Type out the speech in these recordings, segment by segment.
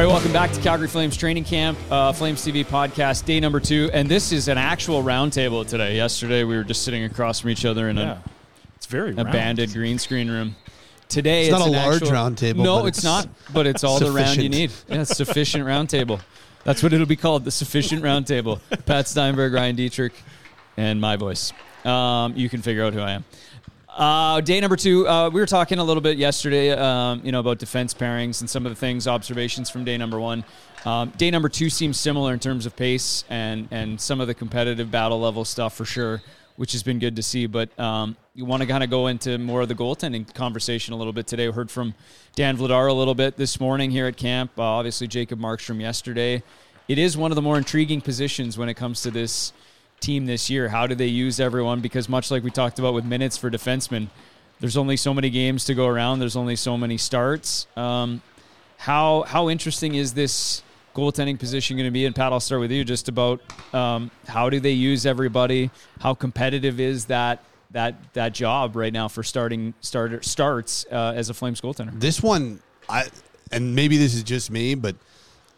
right, welcome back to Calgary Flames training camp, uh, Flames TV podcast, day number two, and this is an actual roundtable today. Yesterday, we were just sitting across from each other in Yeah. an It's very round. abandoned green screen room. Today, It's not an a large actual- round table, No, it's, it's not. But it's all the round you need. Yeah, it's sufficient round table. That's what it'll be called, the sufficient round table. Pat Steinberg, Ryan Dittrick, and my voice. Um, you can figure out who I am. Uh, day number two, uh, we were talking a little bit yesterday, um, you know, about defense pairings and some of the things, observations from day number one. Um, day number two seems similar in terms of pace and and some of the competitive battle level stuff for sure, which has been good to see. But um, you want to kind of go into more of the goaltending conversation a little bit today. We heard from Dan Vladar a little bit this morning here at camp. Uh, obviously, Jacob Markstrom yesterday. It is one of the more intriguing positions when it comes to this team this year. How do they use everyone? Because much like we talked about with minutes for defensemen, there's only so many games to go around. There's only so many starts. Um, how how interesting is this goaltending position going to be? And Pat, I'll start with you. Just about um, how do they use everybody? How competitive is that that that job right now for starting starter starts uh, as a Flames goaltender? This one, I and maybe this is just me, but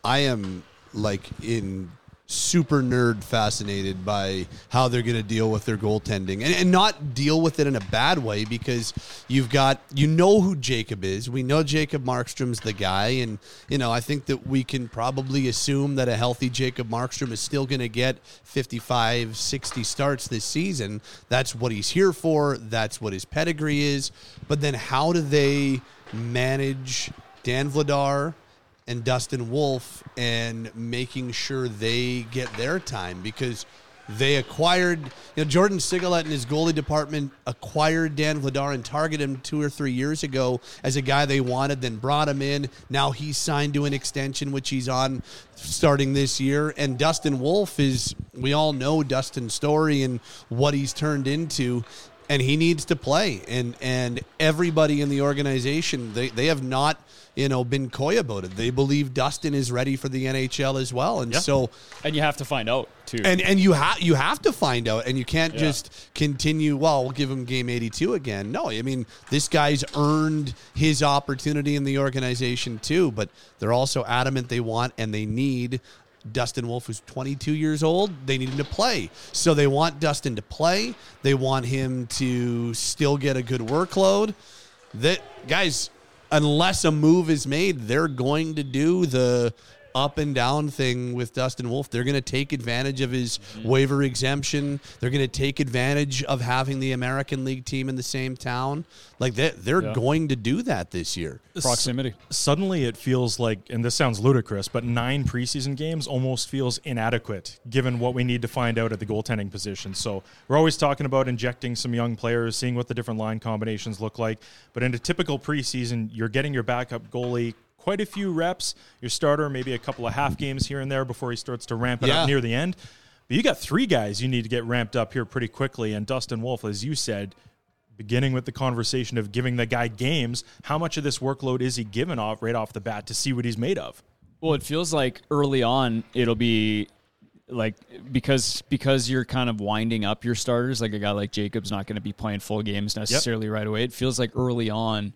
I am like in super nerd fascinated by how they're going to deal with their goaltending. And, and not deal with it in a bad way because you've got you know who Jacob is. We know Jacob Markstrom's the guy. And you know I think that we can probably assume that a healthy Jacob Markstrom is still going to get 55 60 starts this season. That's what he's here for. That's what his pedigree is. But then how do they manage Dan Vladar and Dustin Wolf and making sure they get their time because they acquired, you know, Jordan Sigalet and his goalie department acquired Dan Vladar and targeted him two or three years ago as a guy they wanted, then brought him in. Now he's signed to an extension, which he's on starting this year. And Dustin Wolf is, we all know Dustin's story and what he's turned into and he needs to play and and everybody in the organization they, they have not you know been coy about it they believe dustin is ready for the nhl as well and Yeah. so And you have to find out too. and and you have you have to find out and you can't Yeah. just continue well we'll give him game 82 again no i mean this guy's earned his opportunity in the organization too but they're also adamant they want and they need Dustin Wolf, who's 22 years old, they need him to play. So they want Dustin to play. They want him to still get a good workload. That guys, unless a move is made, they're going to do the up and down thing with Dustin Wolf. They're going to take advantage of his mm-hmm. waiver exemption. They're going to take advantage of having the American League team in the same town. Like they, they're Yeah. going to do that this year. Proximity. Suddenly, it feels like, and this sounds ludicrous, but nine preseason games almost feels inadequate given what we need to find out at the goaltending position. So we're always talking about injecting some young players, seeing what the different line combinations look like. But in a typical preseason, you're getting your backup goalie quite a few reps, your starter maybe a couple of half games here and there before he starts to ramp it Yeah. up near the end. But you got three guys you need to get ramped up here pretty quickly. And Dustin Wolf, as you said, beginning with the conversation of giving the guy games, how much of this workload is he given off right off the bat to see what he's made of? Well, it feels like early on it'll be like because because you're kind of winding up your starters. Like a guy like Jacob's not going to be playing full games necessarily right away. It feels like early on,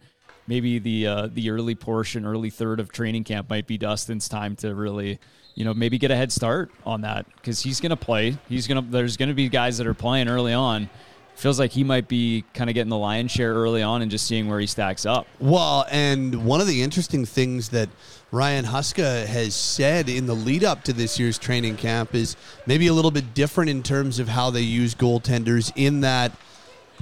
maybe the uh, the early portion, early third of training camp might be Dustin's time to really, you know, maybe get a head start on that because he's going to play. He's going to. There's going to be guys that are playing early on. Feels like he might be kind of getting the lion's share early on and just seeing where he stacks up. Well, and one of the interesting things that Ryan Huska has said in the lead up to this year's training camp is maybe a little bit different in terms of how they use goaltenders in that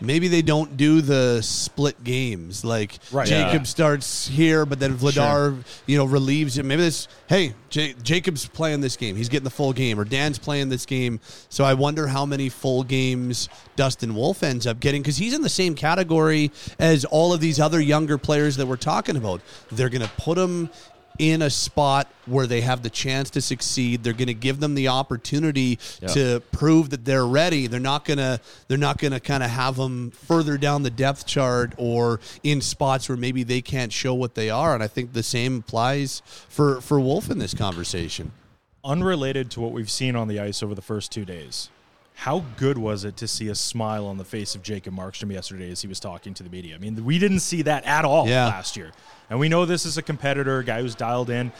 maybe they don't do the split games like Right. Jacob Yeah. starts here but then Vladar you know relieves him. Maybe this hey J- Jacob's playing this game. He's getting the full game or Dan's playing this game. So I wonder how many full games Dustin Wolf ends up getting because he's in the same category as all of these other younger players that we're talking about. They're going to put him in a spot where they have the chance to succeed. They're going to give them the opportunity Yeah. to prove that they're ready. They're not going to they're not going to kind of have them further down the depth chart or in spots where maybe they can't show what they are. And I think the same applies for for Wolf in this conversation. Unrelated to what we've seen on the ice over the first two days, how good was it to see a smile on the face of Jacob Markstrom yesterday as he was talking to the media? I mean, we didn't see that at all Yeah. last year. And we know this is a competitor, a guy who's dialed in.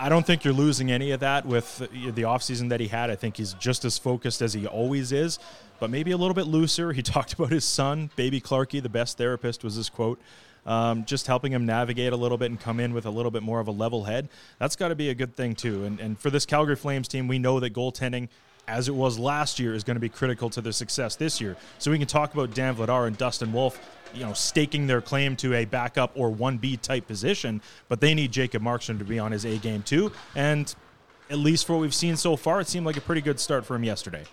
I don't think you're losing any of that with the offseason that he had. I think he's just as focused as he always is, but maybe a little bit looser. He talked about his son, baby Clarky, the best therapist was his quote. Um, just helping him navigate a little bit and come in with a little bit more of a level head. That's got to be a good thing too. And, and for this Calgary Flames team, we know that goaltending as it was last year, is going to be critical to their success this year. So we can talk about Dan Vladar and Dustin Wolf, you know, staking their claim to a backup or 1B type position, but they need Jacob Markstrom to be on his A game too. And at least for what we've seen so far, it seemed like a pretty good start for him yesterday.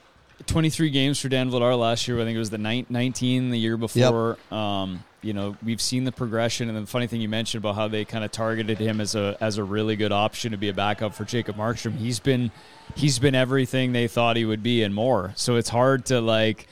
23 games for Dan Vladar last year. I think it was the 19 the year before. Yep. Um, you know, we've seen the progression, and the funny thing you mentioned about how they kind of targeted him as a as a really good option to be a backup for Jacob Markstrom. He's been he's been everything they thought he would be and more. So it's hard to like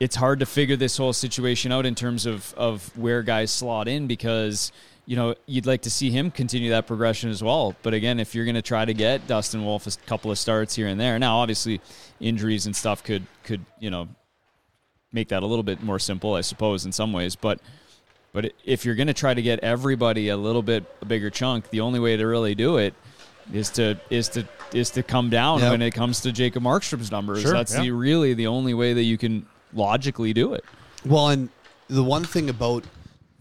it's hard to figure this whole situation out in terms of of where guys slot in because you know you'd like to see him continue that progression as well. But again, if you're going to try to get Dustin Wolf a couple of starts here and there, now obviously injuries and stuff could could you know make that a little bit more simple, I suppose, in some ways. But but if you're going to try to get everybody a little bit a bigger chunk, the only way to really do it is to is to is to come down yep. when it comes to Jacob Markstrom's numbers. Sure, That's the really the only way that you can logically do it. Well, and the one thing about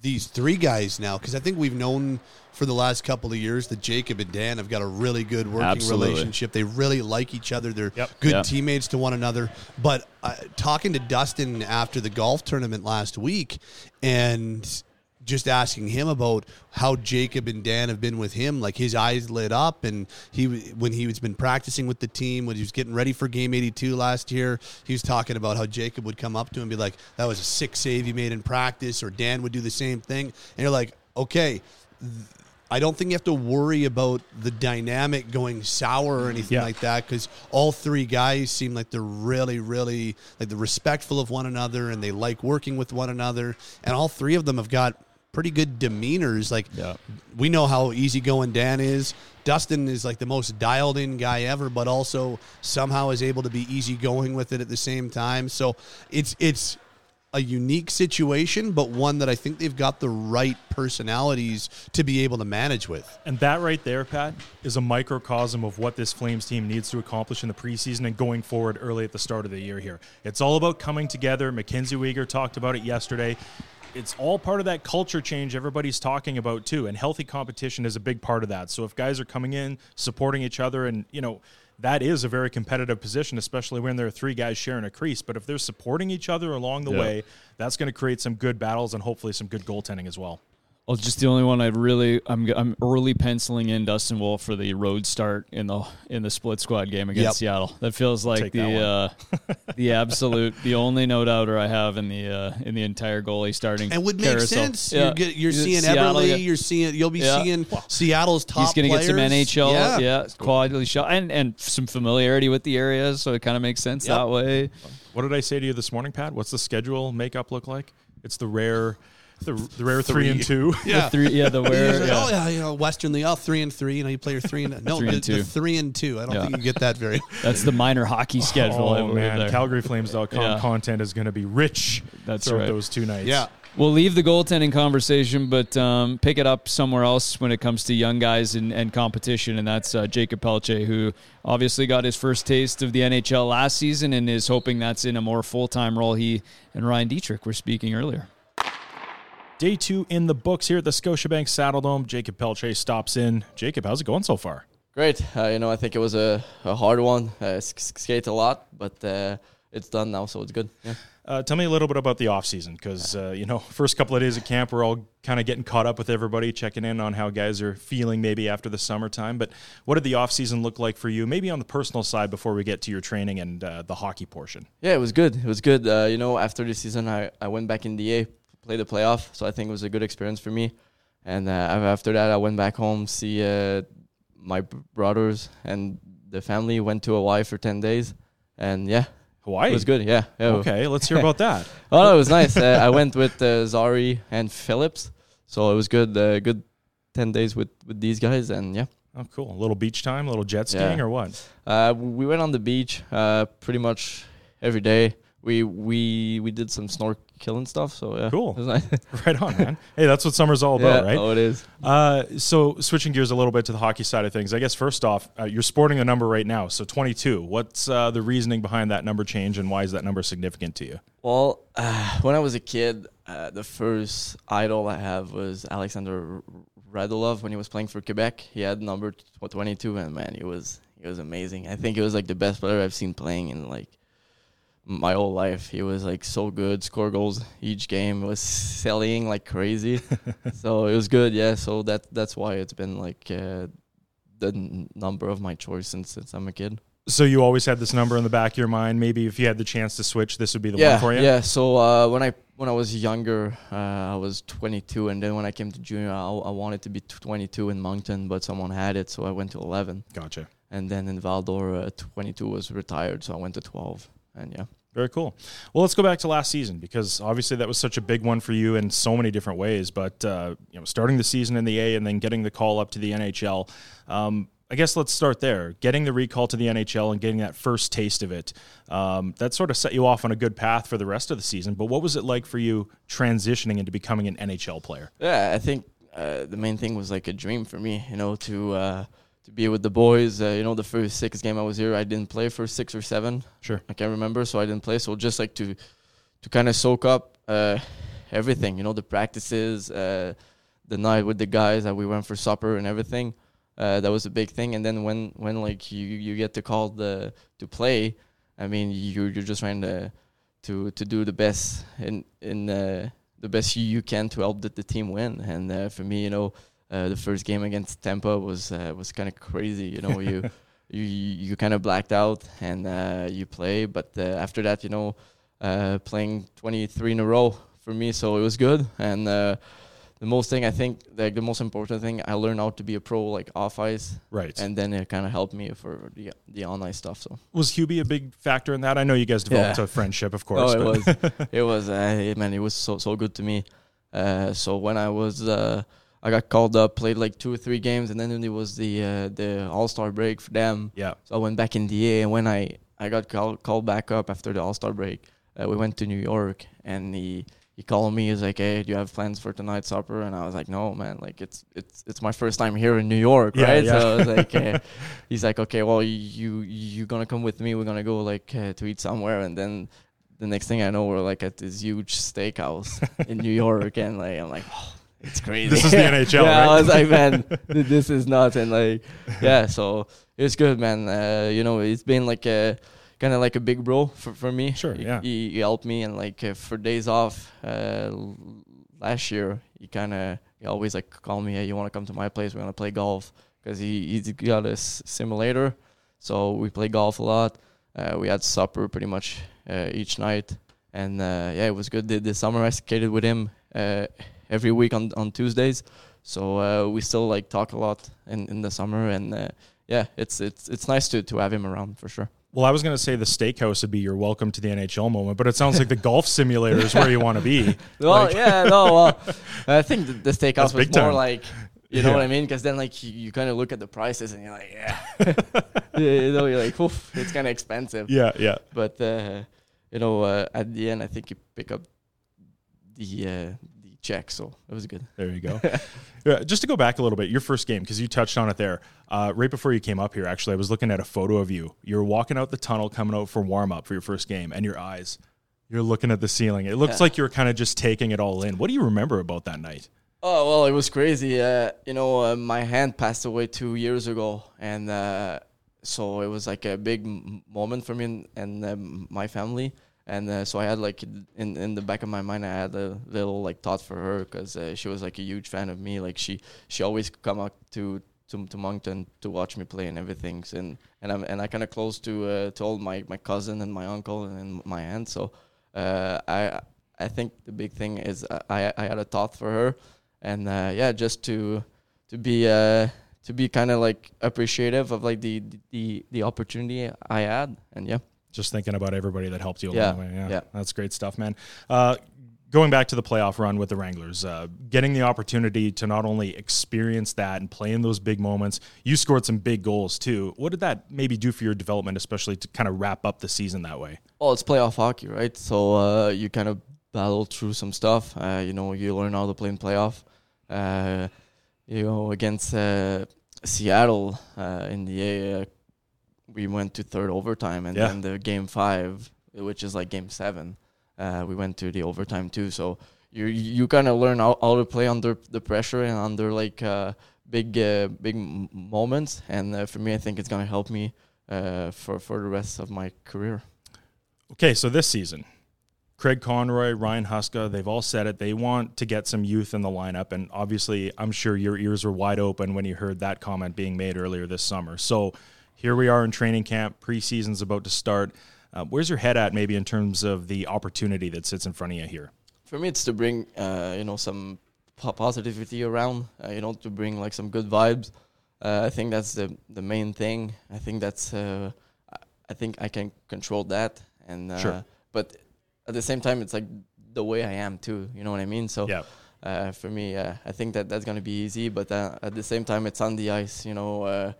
these three guys now, because I think we've known for the last couple of years that Jacob and Dan have got a really good working Absolutely. relationship. They really like each other. They're yep. good yep. teammates to one another. But uh, talking to Dustin after the golf tournament last week, and just asking him about how Jacob and Dan have been with him. Like his eyes lit up, and he when he was been practicing with the team when he was getting ready for Game 82 last year, he was talking about how Jacob would come up to him and be like, "That was a sick save you made in practice," or Dan would do the same thing, and you're like, "Okay." I don't think you have to worry about the dynamic going sour or anything yeah. like that because all three guys seem like they're really, really like they're respectful of one another and they like working with one another. And all three of them have got pretty good demeanors. Like yeah. we know how easygoing Dan is. Dustin is like the most dialed in guy ever, but also somehow is able to be easygoing with it at the same time. So it's it's a unique situation, but one that I think they've got the right personalities to be able to manage with. And that right there, Pat, is a microcosm of what this Flames team needs to accomplish in the preseason and going forward early at the start of the year here. It's all about coming together. Mackenzie Weegar talked about it yesterday it's all part of that culture change everybody's talking about too and healthy competition is a big part of that. So if guys are coming in supporting each other and you know that is a very competitive position especially when there are three guys sharing a crease. But if they're supporting each other along the yeah. way that's going to create some good battles and hopefully some good goaltending as well well, just the only one I'd really I'm I'm early penciling in Dustin Wolf for the road start in the in the split squad game against yep. Seattle. That feels like the uh, the absolute the only no doubter I have in the uh, in the entire goalie starting. And would make sense. Yeah. You're, get, you're seeing Seattle, Eberle. You're seeing you'll be yeah. seeing Seattle's top. He's going to get some NHL, yeah, yeah quality shot, and and some familiarity with the area, so it kind of makes sense yep. that way. What did I say to you this morning, Pat? What's the schedule makeup look like? It's the rare the, the rare three, three and two. Yeah, the three, yeah, the rare. yeah. Oh yeah, you know, Western League, oh, three and three. You know, you play your three and no, three the, and two. The three and two. I don't yeah. think you get that very. That's the minor hockey schedule. Oh man, CalgaryFlames.com yeah. content is going to be rich. That's right. Those two nights. Yeah. We'll leave the goaltending conversation, but um, pick it up somewhere else when it comes to young guys and, and competition, and that's uh, Jakob Pelletier, who obviously got his first taste of the NHL last season and is hoping that's in a more full time role. He and Ryan Dittrick were speaking earlier. Day two in the books here at the Scotiabank Saddle Saddledome. Jakob Pelletier stops in. Jakob, how's it going so far? Great. Uh, you know, I think it was a, a hard one. Uh, skate a lot, but uh, it's done now, so it's good. Yeah. Uh, tell me a little bit about the off season, because uh, you know, first couple of days at camp, we're all kind of getting caught up with everybody, checking in on how guys are feeling, maybe after the summertime. But what did the off season look like for you? Maybe on the personal side before we get to your training and uh, the hockey portion. Yeah, it was good. It was good. Uh, you know, after the season, I, I went back in the A, play the playoff. So I think it was a good experience for me. And uh, after that, I went back home, see uh, my brothers and the family. Went to Hawaii for ten days, and yeah, Hawaii it was good. Yeah. yeah. Okay, let's hear about that. oh, no, it was nice. uh, I went with uh, Zary and Phillips, so it was good. Uh, good ten days with with these guys, and yeah. Oh, cool. A little beach time, a little jet skiing, yeah. or what? Uh, we went on the beach uh, pretty much every day we we we did some snork killing stuff. So yeah, Cool. Nice. Right on, man. Hey, that's what summer's all yeah, about, right? Oh, it is. Uh, so switching gears a little bit to the hockey side of things, I guess first off, uh, you're sporting a number right now, so 22. What's uh, the reasoning behind that number change, and why is that number significant to you? Well, uh, when I was a kid, uh, the first idol I have was Alexander Radulov when he was playing for Quebec. He had number 22, and man, he was he was amazing. I think he was like the best player I've seen playing in like my whole life. He was like so good, score goals each game, was selling like crazy. so it was good, yeah. So that that's why it's been like uh, the n- number of my choice since since I'm a kid. So you always had this number in the back of your mind. Maybe if you had the chance to switch, this would be the yeah, one for you. Yeah. So uh, when I when I was younger, uh, I was 22, and then when I came to junior, I, I wanted to be 22 in Moncton, but someone had it, so I went to 11. Gotcha. And then in Val-d'Or, uh, 22 was retired, so I went to 12. And yeah, Very cool. Well, let's go back to last season because obviously that was such a big one for you in so many different ways. But uh, you know, starting the season in the A and then getting the call up to the NHL. Um, I guess let's start there. Getting the recall to the NHL and getting that first taste of it. Um, that sort of set you off on a good path for the rest of the season. But what was it like for you transitioning into becoming an NHL player? yeah. I think uh, the main thing was like a dream for me, you know, to uh, to be with the boys. Uh, you know, the first six game I was here, I didn't play for six or seven. Sure. I can't remember, so I didn't play. So just like to to kind of soak up uh, everything, you know, the practices, uh, the night with the guys that we went for supper and everything. Uh, that was a big thing. And then when when like you you get the call the to play, I mean you you're just trying to to to do the best in in uh, the best you, you can to help the, the team win. And uh, for me, you know, uh, the first game against Tampa was uh, was kind of crazy. You know, you you you kind of blacked out and uh, you play, but uh, after that, you know, uh, playing 23 in a row for me, so it was good. And uh, the most thing I think, like the most important thing, I learned how to be a pro like off ice, Right. and then it kind of helped me for the the on ice stuff. So was Hubie a big factor in that? I know you guys developed Yeah. a friendship, of course. oh, it was it was uh, man, it was so so good to me. Uh, so when I was uh, I got called up, played like two or three games, and then it was the uh, the All Star break for them. yeah. So I went back in DA, and when I I got called called back up after the All Star break, uh, we went to New York, and he he called me. He's like, "Hey, do you have plans for tonight's supper?" And I was like, "No, man. Like it's it's it's my first time here in New York, Yeah, right?" yeah. So I was like, uh, "He's like, okay, well, you you gonna come with me? We're gonna go like uh, to eat somewhere, and then." The next thing I know, we're like at this huge steakhouse in New York, and like I'm like, oh, it's crazy. This is the NHL, yeah, right? I was like, man, th- this is nuts, and like, yeah. So it's good, man. Uh, you know, it's been like a kind of like a big bro for, for me. Sure, He- yeah. He, he helped me, and like uh, for days off uh, last year, he kind of he always like called me, hey, you want to come to my place? We're gonna play golf because he he's got a s- simulator, so we play golf a lot. Uh, we had supper pretty much uh, each night, and uh, yeah, it was good. The, the summer I skated with him uh, every week on on Tuesdays, so uh, we still like talk a lot in, in the summer, and uh, yeah, it's it's it's nice to to have him around for sure. Well, I was going to say the steakhouse would be your welcome to the NHL moment, but it sounds like the golf simulator is where you want to be. Well, Like- yeah, no, well, I think the, the steakhouse That's was more time. like, you know Yeah. what I mean? Because then, like, you, you kind of look at the prices and you're like, yeah, yeah you know, you're like, oof, it's kind of expensive. Yeah, yeah. But uh, you know, uh, at the end, I think you pick up the uh, the check, so it was good. There you go. Yeah, just to go back a little bit, your first game, because you touched on it there. Uh, right before you came up here, actually, I was looking at a photo of you. You're walking out the tunnel, coming out for warm up for your first game, and your eyes, you're looking at the ceiling. It looks Yeah. like you're kind of just taking it all in. What do you remember about that night? Oh well, it was crazy. Uh, you know, uh, my hand passed away two years ago, and uh, so it was like a big m- moment for me and, and um, my family. And uh, so I had like in in the back of my mind, I had a little like thought for her because uh, she was like a huge fan of me. Like she she always come up to to, to Moncton to watch me play and everything. And and I'm and I kind of close to uh, to all my my cousin and my uncle and my aunt. So uh, I I think the big thing is I I had a thought for her and uh, yeah, just to to be uh, to be kind of like appreciative of like the, the the opportunity I had, and yeah, Just thinking about everybody that helped you Yeah, along the way. Yeah, yeah. that's great stuff, man. Uh, going back to the playoff run with the Wranglers, uh, getting the opportunity to not only experience that and play in those big moments, you scored some big goals too. What did that maybe do for your development, especially to kind of wrap up the season that way? well, it's playoff hockey, right? So uh, you kind of battle through some stuff. Uh, you know, you learn how to play in playoff. Uh, you know, against uh, Seattle uh, in the uh, we went to third overtime, and Yeah. then the game five, which is like game seven, uh, we went to the overtime too. So you you kind of learn how, how to play under the pressure and under like uh, big uh, big moments. And uh, for me, I think it's gonna help me uh, for for the rest of my career. Okay, so this season, Craig Conroy, Ryan Huska, they've all said it. They want to get some youth in the lineup. And obviously, I'm sure your ears were wide open when you heard that comment being made earlier this summer. So here we are in training camp. Preseason's about to start. Uh, where's your head at, maybe, in terms of the opportunity that sits in front of you here? For me, it's to bring uh, you know some po- positivity around. Uh, you know, to bring like some good vibes. Uh, I think that's the the main thing. I think that's uh, I- think I can control that. And uh, Sure. but at the same time, it's like the way I am too. You know what I mean? So Yeah. uh, for me, uh, I think that that's gonna be easy. But uh, at the same time, it's on the ice. You know, uh,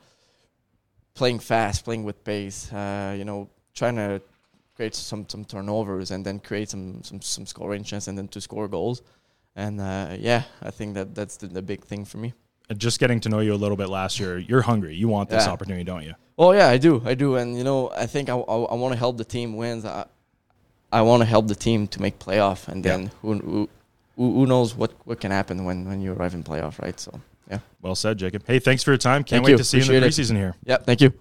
playing fast, playing with pace. Uh, you know, trying to create some some turnovers and then create some some some scoring chances and then to score goals. And uh, yeah, I think that that's the, the big thing for me. And just getting to know you a little bit last year, you're hungry. You want this Yeah. opportunity, don't you? Oh yeah, I do, I do, and you know, I think I, I, want to help the team wins. I, I want to help the team to make playoff, and then who, who who who knows what what can happen when when you arrive in playoff, right? So yeah, Well said, Jakob. Hey, thanks for your time. Can't Thank wait you. to see you in the Appreciate preseason here. yeah, thank you.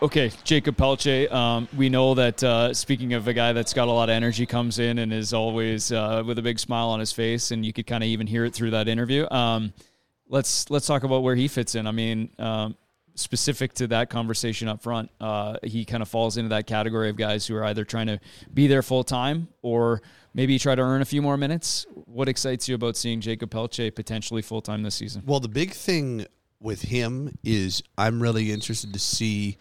Okay, Jakob Pelletier. Um, we know that uh, speaking of a guy that's got a lot of energy, comes in and is always uh, with a big smile on his face, and you could kind of even hear it through that interview. Um, let's let's talk about where he fits in. I mean, um, specific to that conversation up front, uh, he kind of falls into that category of guys who are either trying to be there full time or maybe try to earn a few more minutes. What excites you about seeing Jakob Pelletier potentially full time this season? Well, the big thing with him is I'm really interested to see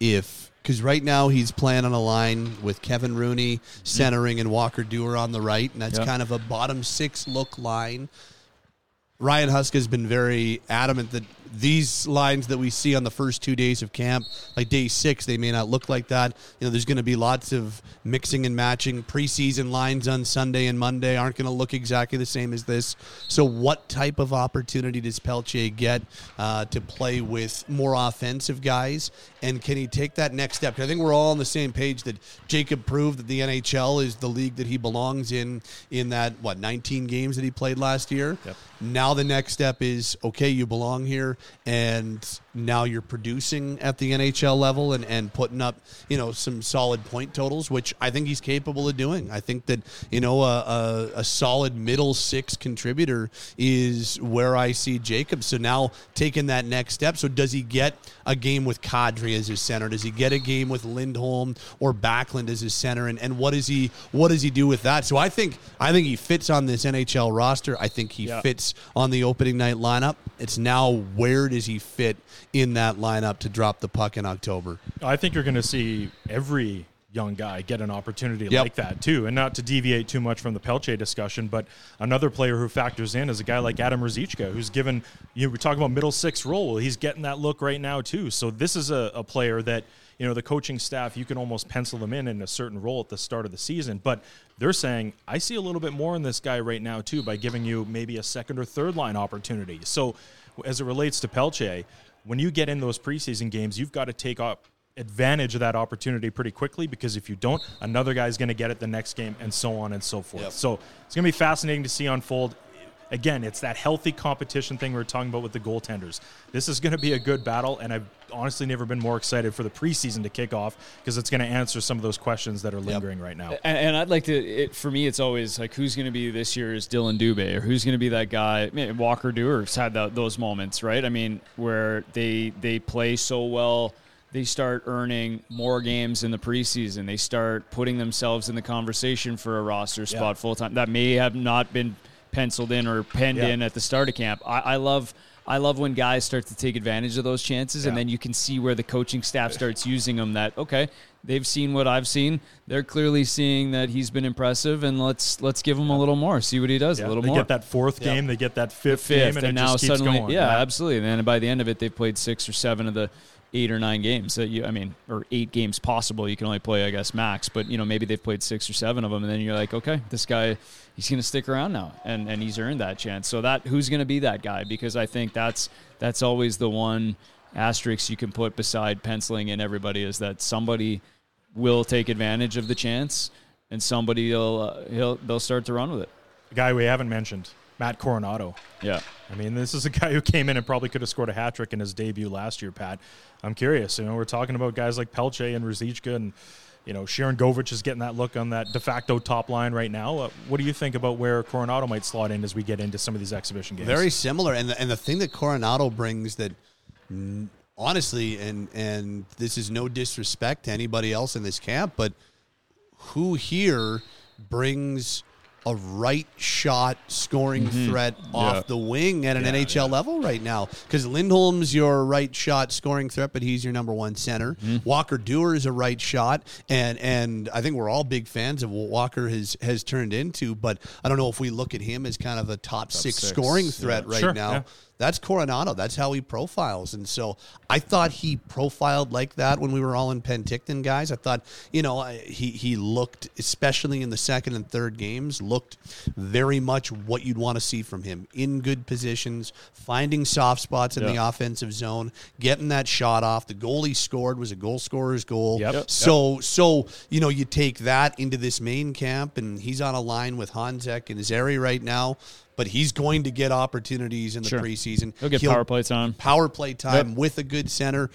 if because right now he's playing on a line with Kevin Rooney mm-hmm. centering and Walker Duehr on the right, and that's Yeah. kind of a bottom six look line. Ryan Huska has been very adamant that these lines that we see on the first two days of camp, like day six, they may not look like that. You know, there's going to be lots of mixing and matching. Preseason lines on Sunday and Monday aren't going to look exactly the same as this. So, what type of opportunity does Pelletier get uh, to play with more offensive guys? And can he take that next step? I think we're all on the same page that Jakob proved that the NHL is the league that he belongs in. In that what 19 games that he played last year. Yep. Now the next step is okay, you belong here, and now you're producing at the NHL level and, and putting up you know some solid point totals, which I think he's capable of doing. I think that you know a, a, a solid middle six contributor is where I see Jakob. So now taking that next step. So does he get a game with Kadri as his center? Does he get a game with Lindholm or Backlund as his center? And, and what does he what does he do with that? So I think I think he fits on this NHL roster. I think he Yeah. fits on the opening night lineup. It's now where does he fit in that lineup to drop the puck in October? I think you're going to see every young guy get an opportunity Yep. like that too. And not to deviate too much from the Pelletier discussion, but another player who factors in is a guy like Adam Ruzicka, who's given you know, we're talking about middle six role. Well, he's getting that look right now too. So this is a, a player that you know the coaching staff you can almost pencil them in in a certain role at the start of the season, but they're saying I see a little bit more in this guy right now too by giving you maybe a second or third line opportunity. So as it relates to Pelletier, when you get in those preseason games, you've got to take up advantage of that opportunity pretty quickly because if you don't, another guy's going to get it the next game, and so on and so forth. Yep. So it's going to be fascinating to see unfold. Again, it's that healthy competition thing we are talking about with the goaltenders. This is going to be a good battle, and I've honestly never been more excited for the preseason to kick off because it's going to answer some of those questions that are lingering right now. And, and I'd like to. It, for me, it's always like who's going to be this year's Dillon Dubé, or who's going to be that guy. I mean, Walker Duehr's had that, those moments, right? I mean, where they they play so well, they start earning more games in the preseason. They start putting themselves in the conversation for a roster spot Yeah. full time. That may have not been penciled in or penned Yeah. in at the start of camp. I, I love. I love when guys start to take advantage of those chances, and then you can see where the coaching staff starts using them. That okay, they've seen what I've seen. They're clearly seeing that he's been impressive, and let's let's give him a little more. See what he does Yeah, a little they more. They get that fourth Yeah. game, they get that fifth, fifth, game, and, and it now just keeps suddenly, going. yeah, absolutely. And then by the end of it, they've played six or seven of the eight or nine games that you, I mean, or eight games possible. You can only play, I guess, max, but you know, maybe they've played six or seven of them, and then you're like, okay, this guy, he's going to stick around now, and and he's earned that chance. So that who's going to be that guy? Because I think that's that's always the one asterisk you can put beside penciling in everybody is that somebody will take advantage of the chance, and somebody will uh, he'll they'll start to run with it. Guy we haven't mentioned, Matt Coronato. Yeah. I mean, this is a guy who came in and probably could have scored a hat trick in his debut last year, Pat. I'm curious. You know, we're talking about guys like Pelletier and Ruzicka and, you know, Sharangovich is getting that look on that de facto top line right now. Uh, what do you think about where Coronato might slot in as we get into some of these exhibition games? Very similar, and the, and the thing that Coronato brings that, honestly, and and this is no disrespect to anybody else in this camp, but who here brings a right shot scoring mm-hmm. threat off the wing at an NHL level right now? Because Lindholm's your right shot scoring threat, but he's your number one center. Mm-hmm. Walker Duehr is a right shot, and and I think we're all big fans of what Walker has has turned into. But I don't know if we look at him as kind of a top, six, six, scoring threat right Sure, now. That's Coronato. That's how he profiles. And so I thought he profiled like that when we were all in Penticton, guys. I thought, you know, he, he looked, especially in the second and third games, looked very much what you'd want to see from him in good positions, finding soft spots in the offensive zone, getting that shot off. The goal he scored was a goal scorer's goal. Yep. Yep. So, so you know, you take that into this main camp, and he's on a line with Hanzek and Zary right now. But he's going to get opportunities in the Sure. preseason. He'll get power play time. Power play time Yep. with a good center.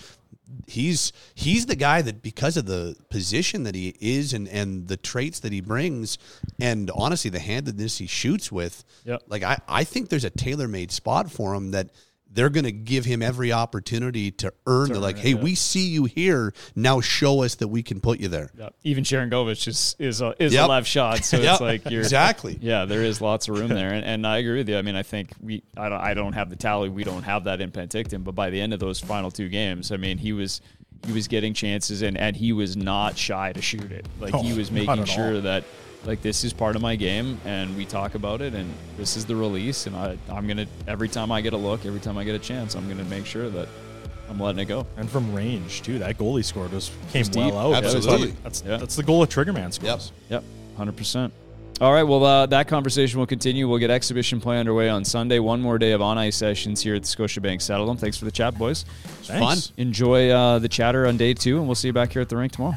He's he's the guy that because of the position that he is and and the traits that he brings, and honestly the handedness he shoots with. Yep. Like I I think there's a tailor made spot for him that. They're going to give him every opportunity to earn They're like, hey, we see you here. Now show us that we can put you there. Yeah. Even Sharangovich is is a, is Yep. a left shot, so Yep. it's like you're Exactly. Yeah, there is lots of room there, and, and I agree with you. I mean, I think we I don't I don't have the tally. We don't have that in Penticton, but by the end of those final two games, I mean, he was he was getting chances, and and he was not shy to shoot it. Like he Oh, was making sure all. that. Like this is part of my game, and we talk about it, and this is the release, and I, I'm gonna every time I get a look, every time I get a chance, I'm gonna make sure that I'm letting it go. And from range too, that goal he scored was came was deep. well out. Absolutely. That's Yeah. that's the goal of Triggerman scores. Yep. Yep, hundred percent. All right, well, uh, that conversation will continue. We'll get exhibition play underway on Sunday. One more day of on ice sessions here at the Scotiabank Saddledome. Thanks for the chat, boys. Thanks. Fun. Enjoy uh, the chatter on day two, and we'll see you back here at the rink tomorrow.